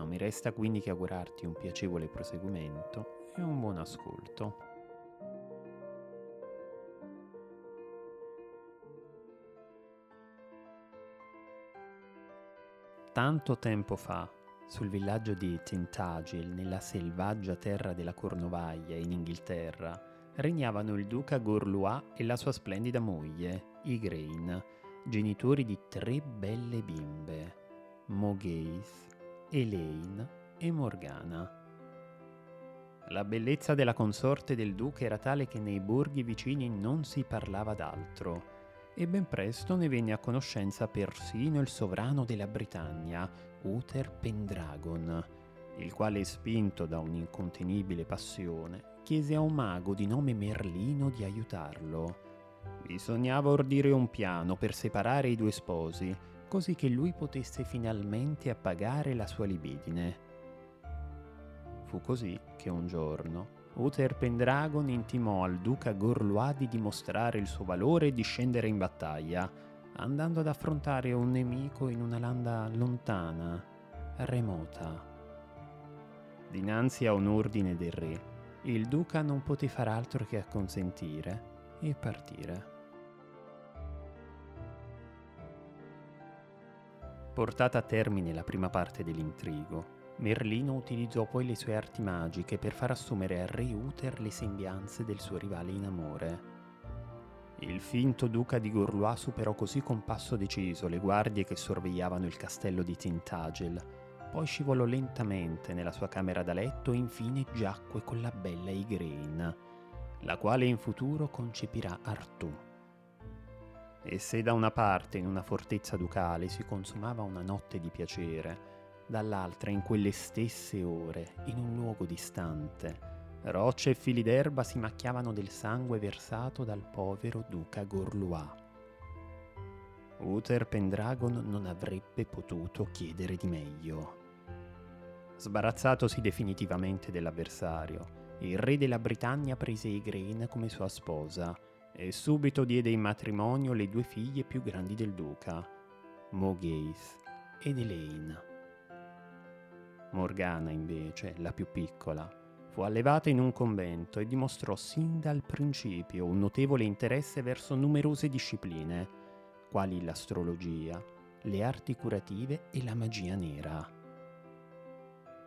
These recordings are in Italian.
non mi resta quindi che augurarti un piacevole proseguimento e un buon ascolto. Tanto tempo fa, sul villaggio di Tintagel, nella selvaggia terra della Cornovaglia, in Inghilterra, regnavano il duca Gorlois e la sua splendida moglie, Igraine, genitori di tre belle bimbe, Mogaith, Elaine e Morgana. La bellezza della consorte del duca era tale che nei borghi vicini non si parlava d'altro, e ben presto ne venne a conoscenza persino il sovrano della Britannia, Uther Pendragon, il quale, spinto da un'incontenibile passione, chiese a un mago di nome Merlino di aiutarlo. Bisognava ordire un piano per separare i due sposi, così che lui potesse finalmente appagare la sua libidine. Fu così che un giorno Uther Pendragon intimò al duca Gorlois di dimostrare il suo valore e di scendere in battaglia, andando ad affrontare un nemico in una landa lontana, remota. Dinanzi a un ordine del re, il duca non poté far altro che acconsentire e partire. Portata a termine la prima parte dell'intrigo, Merlino utilizzò poi le sue arti magiche per far assumere al re Uther le sembianze del suo rivale in amore. Il finto duca di Gorlois superò così con passo deciso le guardie che sorvegliavano il castello di Tintagel, poi scivolò lentamente nella sua camera da letto e infine giacque con la bella Igraine, la quale in futuro concepirà Artù. E se da una parte in una fortezza ducale si consumava una notte di piacere, dall'altra in quelle stesse ore, in un luogo distante, rocce e fili d'erba si macchiavano del sangue versato dal povero duca Gorlois. Uther Pendragon non avrebbe potuto chiedere di meglio. Sbarazzatosi definitivamente dell'avversario, il re della Britannia prese Igraine come sua sposa e subito diede in matrimonio le due figlie più grandi del duca, Mogaith ed Elaine. Morgana, invece, la più piccola, fu allevata in un convento e dimostrò sin dal principio un notevole interesse verso numerose discipline, quali l'astrologia, le arti curative e la magia nera.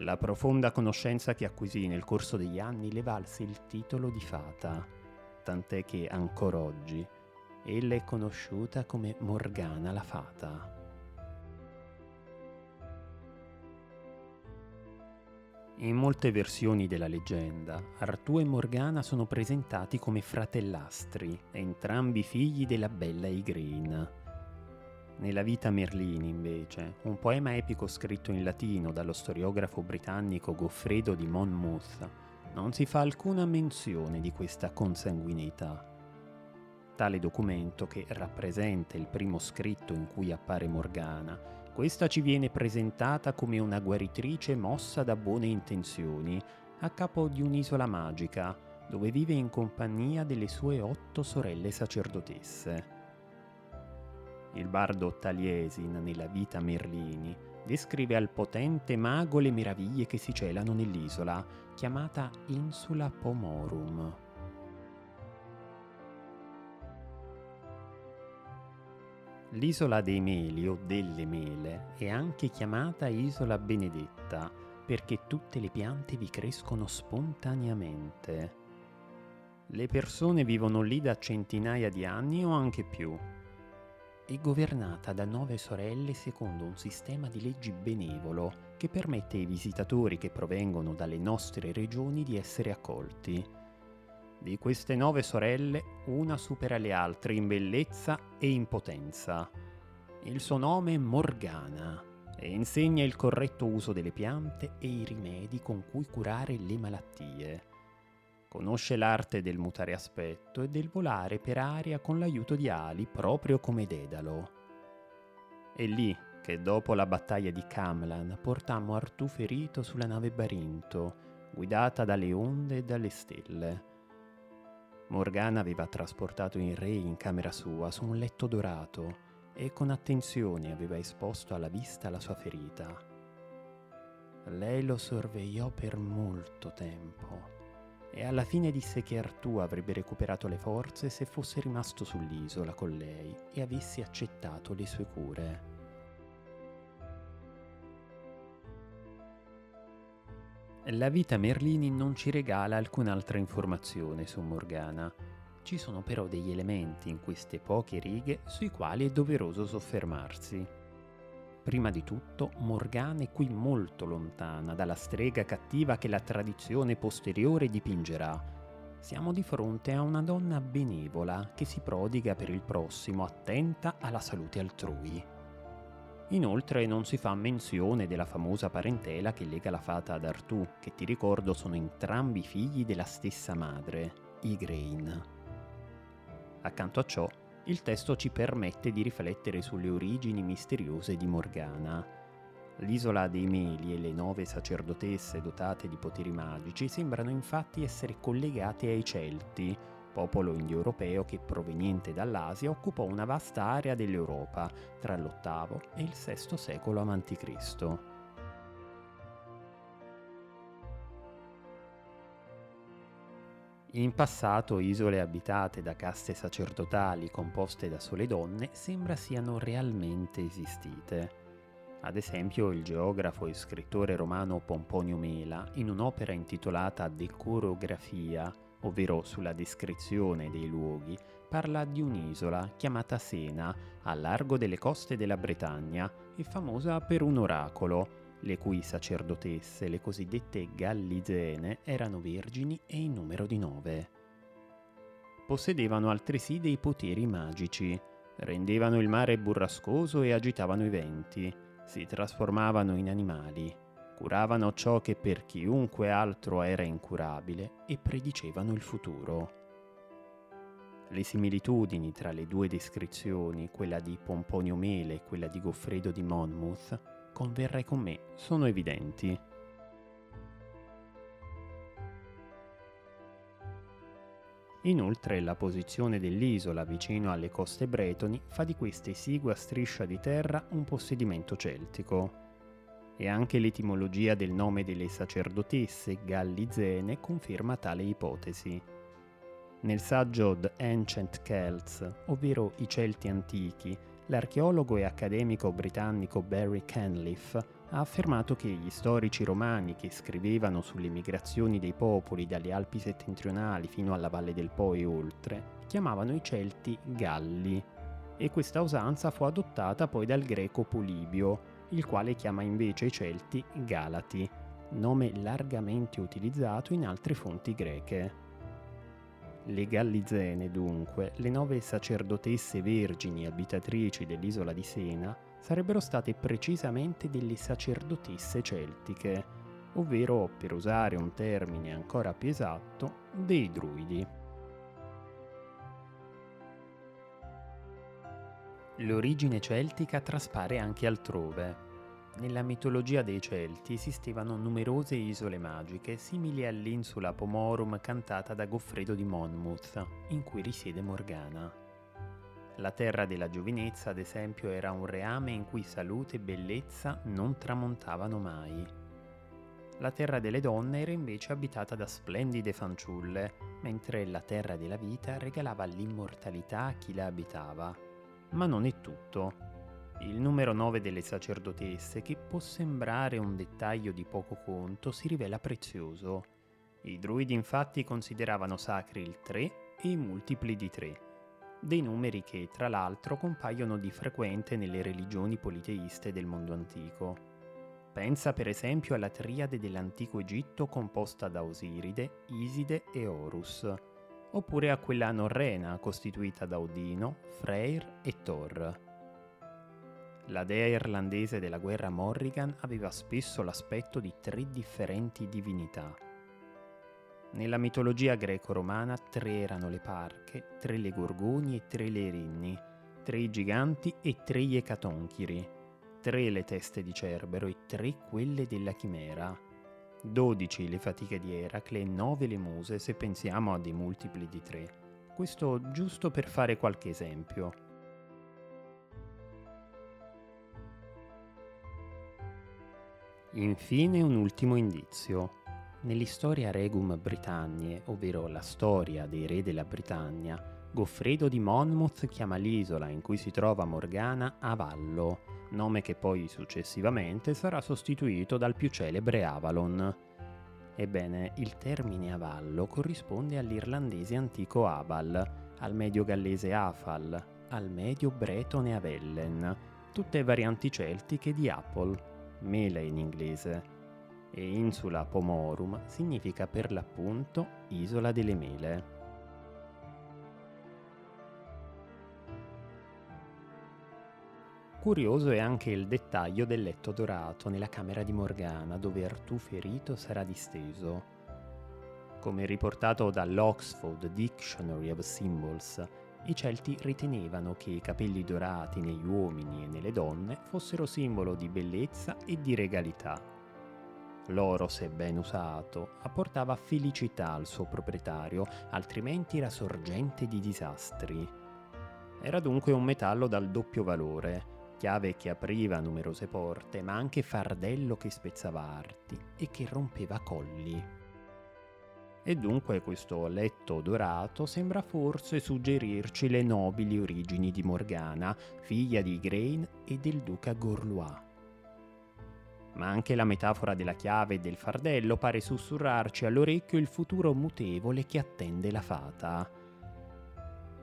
La profonda conoscenza che acquisì nel corso degli anni le valse il titolo di fata, tant'è che ancora oggi ella è conosciuta come Morgana la fata. In molte versioni della leggenda, Artù e Morgana sono presentati come fratellastri, entrambi figli della bella Igraine. Nella Vita Merlini, invece, un poema epico scritto in latino dallo storiografo britannico Goffredo di Monmouth, non si fa alcuna menzione di questa consanguinità. Tale documento, che rappresenta il primo scritto in cui appare Morgana, questa ci viene presentata come una guaritrice mossa da buone intenzioni, a capo di un'isola magica, dove vive in compagnia delle sue otto sorelle sacerdotesse. Il bardo Taliesin nella Vita Merlini descrive al potente mago le meraviglie che si celano nell'isola, chiamata Insula Pomorum. L'isola dei meli o delle mele è anche chiamata Isola Benedetta perché tutte le piante vi crescono spontaneamente. Le persone vivono lì da centinaia di anni o anche più. È governata da nove sorelle secondo un sistema di leggi benevolo che permette ai visitatori che provengono dalle nostre regioni di essere accolti. Di queste nove sorelle, una supera le altre in bellezza e in potenza. Il suo nome è Morgana e insegna il corretto uso delle piante e i rimedi con cui curare le malattie. Conosce l'arte del mutare aspetto e del volare per aria con l'aiuto di ali proprio come Dedalo. È lì che dopo la battaglia di Camlan portammo Artù ferito sulla nave Barinto, guidata dalle onde e dalle stelle. Morgana aveva trasportato il re in camera sua su un letto dorato e con attenzione aveva esposto alla vista la sua ferita. Lei lo sorvegliò per molto tempo e alla fine disse che Artù avrebbe recuperato le forze se fosse rimasto sull'isola con lei e avesse accettato le sue cure. La vita Merlini non ci regala alcun'altra informazione su Morgana. Ci sono però degli elementi in queste poche righe sui quali è doveroso soffermarsi. Prima di tutto, Morgana è qui molto lontana dalla strega cattiva che la tradizione posteriore dipingerà. Siamo di fronte a una donna benevola che si prodiga per il prossimo, attenta alla salute altrui. Inoltre non si fa menzione della famosa parentela che lega la fata ad Artù, che ti ricordo sono entrambi figli della stessa madre, Igraine. Accanto a ciò, il testo ci permette di riflettere sulle origini misteriose di Morgana. L'isola dei Meli e le nove sacerdotesse dotate di poteri magici sembrano infatti essere collegate ai Celti, popolo indoeuropeo che proveniente dall'Asia occupò una vasta area dell'Europa tra l'VIII e il VI secolo a.C. In passato isole abitate da caste sacerdotali composte da sole donne sembra siano realmente esistite. Ad esempio il geografo e scrittore romano Pomponio Mela, in un'opera intitolata Decorografia, ovvero sulla descrizione dei luoghi, parla di un'isola chiamata Sena, a largo delle coste della Bretagna e famosa per un oracolo, le cui sacerdotesse, le cosiddette Gallizene, erano vergini e in numero di nove. Possedevano altresì dei poteri magici, rendevano il mare burrascoso e agitavano i venti, si trasformavano in animali, curavano ciò che per chiunque altro era incurabile e predicevano il futuro. Le similitudini tra le due descrizioni, quella di Pomponio Mele e quella di Goffredo di Monmouth, converrai con me, sono evidenti. Inoltre la posizione dell'isola vicino alle coste bretoni fa di questa esigua striscia di terra un possedimento celtico e anche l'etimologia del nome delle sacerdotesse gallizene conferma tale ipotesi. Nel saggio The Ancient Celts, ovvero i Celti antichi, l'archeologo e accademico britannico Barry Canliffe ha affermato che gli storici romani che scrivevano sulle migrazioni dei popoli dalle Alpi settentrionali fino alla Valle del Po e oltre chiamavano i Celti Galli, e questa usanza fu adottata poi dal greco Polibio, il quale chiama invece i Celti Galati, nome largamente utilizzato in altre fonti greche. Le Gallizene, dunque, le nove sacerdotesse vergini abitatrici dell'isola di Sena, sarebbero state precisamente delle sacerdotesse celtiche, ovvero, per usare un termine ancora più esatto, dei druidi. L'origine celtica traspare anche altrove. Nella mitologia dei Celti esistevano numerose isole magiche simili all'insula Pomorum cantata da Goffredo di Monmouth, in cui risiede Morgana. La terra della giovinezza, ad esempio, era un reame in cui salute e bellezza non tramontavano mai. La terra delle donne era invece abitata da splendide fanciulle, mentre la terra della vita regalava l'immortalità a chi la abitava ma non è tutto. Il numero 9 delle sacerdotesse, che può sembrare un dettaglio di poco conto, si rivela prezioso. I druidi infatti consideravano sacri il 3 e i multipli di 3, dei numeri che tra l'altro compaiono di frequente nelle religioni politeiste del mondo antico. Pensa per esempio alla triade dell'antico Egitto composta da Osiride, Iside e Horus, oppure a quella norrena costituita da Odino, Freyr e Thor. La dea irlandese della guerra Morrigan aveva spesso l'aspetto di tre differenti divinità. Nella mitologia greco-romana tre erano le parche, tre le gorgoni e tre le erinni, tre i giganti e tre gli ecatonchiri, tre le teste di Cerbero e tre quelle della chimera, 12 le fatiche di Eracle e 9 le muse se pensiamo a dei multipli di 3. Questo giusto per fare qualche esempio. Infine un ultimo indizio. Nell'Historia Regum Britanniae, ovvero la storia dei re della Britannia, Goffredo di Monmouth chiama l'isola in cui si trova Morgana Avallo, nome che poi successivamente sarà sostituito dal più celebre Avalon. Ebbene, il termine avallo corrisponde all'irlandese antico Aval, al medio gallese Afal, al medio bretone Avellen, tutte varianti celtiche di apple, mele in inglese. E insula Pomorum significa per l'appunto isola delle mele. Curioso è anche il dettaglio del letto dorato nella camera di Morgana, dove Artù ferito sarà disteso. Come riportato dall'Oxford Dictionary of Symbols, i Celti ritenevano che i capelli dorati negli uomini e nelle donne fossero simbolo di bellezza e di regalità. L'oro, se ben usato, apportava felicità al suo proprietario, altrimenti era sorgente di disastri. Era dunque un metallo dal doppio valore, chiave che apriva numerose porte, ma anche fardello che spezzava arti e che rompeva colli. E dunque questo letto dorato sembra forse suggerirci le nobili origini di Morgana, figlia di Grain e del duca Gorlois. Ma anche la metafora della chiave e del fardello pare sussurrarci all'orecchio il futuro mutevole che attende la fata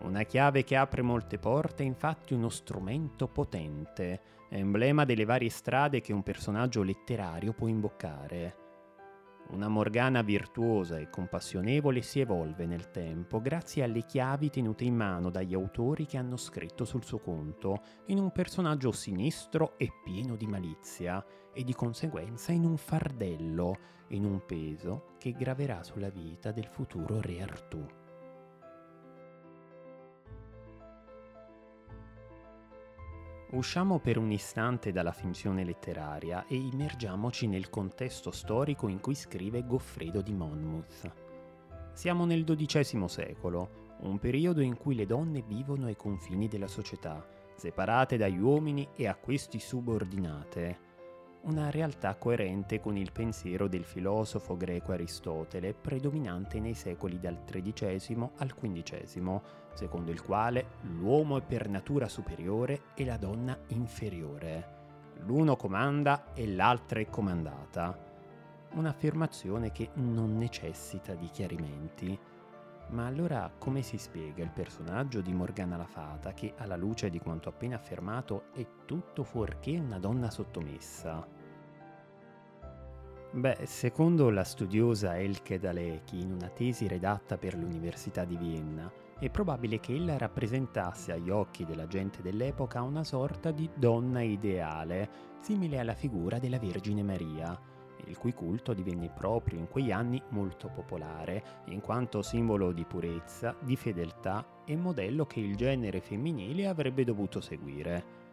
una chiave che apre molte porte è infatti uno strumento potente, emblema delle varie strade che un personaggio letterario può imboccare. Una Morgana virtuosa e compassionevole si evolve nel tempo grazie alle chiavi tenute in mano dagli autori che hanno scritto sul suo conto, in un personaggio sinistro e pieno di malizia, e di conseguenza in un fardello, in un peso che graverà sulla vita del futuro re Artù. Usciamo per un istante dalla finzione letteraria e immergiamoci nel contesto storico in cui scrive Goffredo di Monmouth. Siamo nel XII secolo, un periodo in cui le donne vivono ai confini della società, separate dagli uomini e a questi subordinate, una realtà coerente con il pensiero del filosofo greco Aristotele predominante nei secoli dal XIII al XV, secondo il quale l'uomo è per natura superiore e la donna inferiore. L'uno comanda e l'altra è comandata. Un'affermazione che non necessita di chiarimenti. Ma allora come si spiega il personaggio di Morgana la Fata che, alla luce di quanto appena affermato, è tutto fuorché una donna sottomessa? Beh, secondo la studiosa Elke Daleki, in una tesi redatta per l'Università di Vienna, è probabile che ella rappresentasse agli occhi della gente dell'epoca una sorta di donna ideale, simile alla figura della Vergine Maria, il cui culto divenne proprio in quegli anni molto popolare, in quanto simbolo di purezza, di fedeltà e modello che il genere femminile avrebbe dovuto seguire.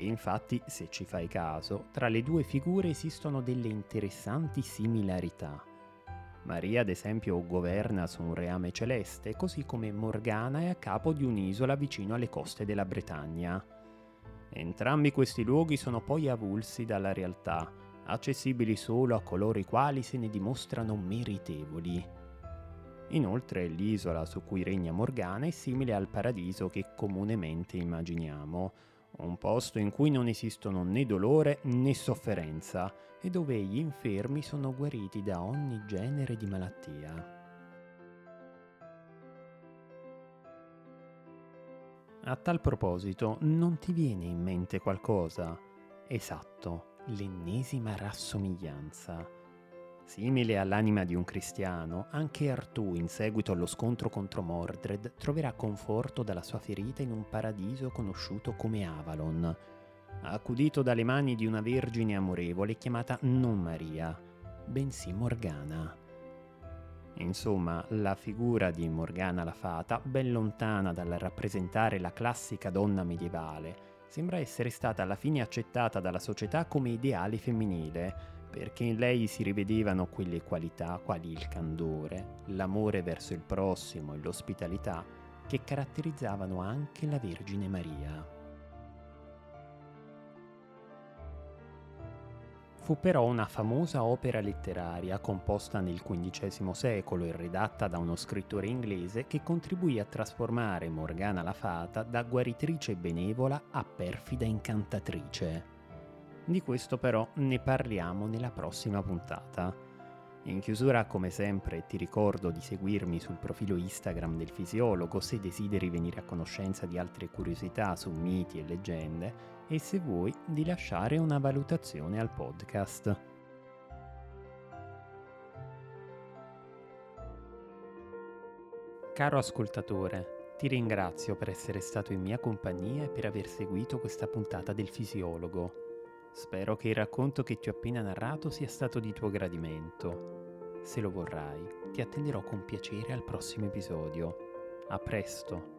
E infatti, se ci fai caso, tra le due figure esistono delle interessanti similarità. Maria, ad esempio, governa su un reame celeste, così come Morgana è a capo di un'isola vicino alle coste della Bretagna. Entrambi questi luoghi sono poi avulsi dalla realtà, accessibili solo a coloro i quali se ne dimostrano meritevoli. Inoltre l'isola su cui regna Morgana è simile al paradiso che comunemente immaginiamo, un posto in cui non esistono né dolore né sofferenza e dove gli infermi sono guariti da ogni genere di malattia. A tal proposito, non ti viene in mente qualcosa? Esatto, l'ennesima rassomiglianza. Simile all'anima di un cristiano, anche Artù, in seguito allo scontro contro Mordred, troverà conforto dalla sua ferita in un paradiso conosciuto come Avalon, accudito dalle mani di una vergine amorevole chiamata non Maria, bensì Morgana. Insomma, la figura di Morgana la Fata, ben lontana dal rappresentare la classica donna medievale, sembra essere stata alla fine accettata dalla società come ideale femminile, perché in lei si rivedevano quelle qualità quali il candore, l'amore verso il prossimo e l'ospitalità che caratterizzavano anche la Vergine Maria. Fu però una famosa opera letteraria composta nel XV secolo e redatta da uno scrittore inglese che contribuì a trasformare Morgana la Fata da guaritrice benevola a perfida incantatrice. Di questo però ne parliamo nella prossima puntata. In chiusura, come sempre, ti ricordo di seguirmi sul profilo Instagram del fisiologo se desideri venire a conoscenza di altre curiosità su miti e leggende e se vuoi di lasciare una valutazione al podcast. Caro ascoltatore, ti ringrazio per essere stato in mia compagnia e per aver seguito questa puntata del fisiologo. Spero che il racconto che ti ho appena narrato sia stato di tuo gradimento. Se lo vorrai, ti attenderò con piacere al prossimo episodio. A presto!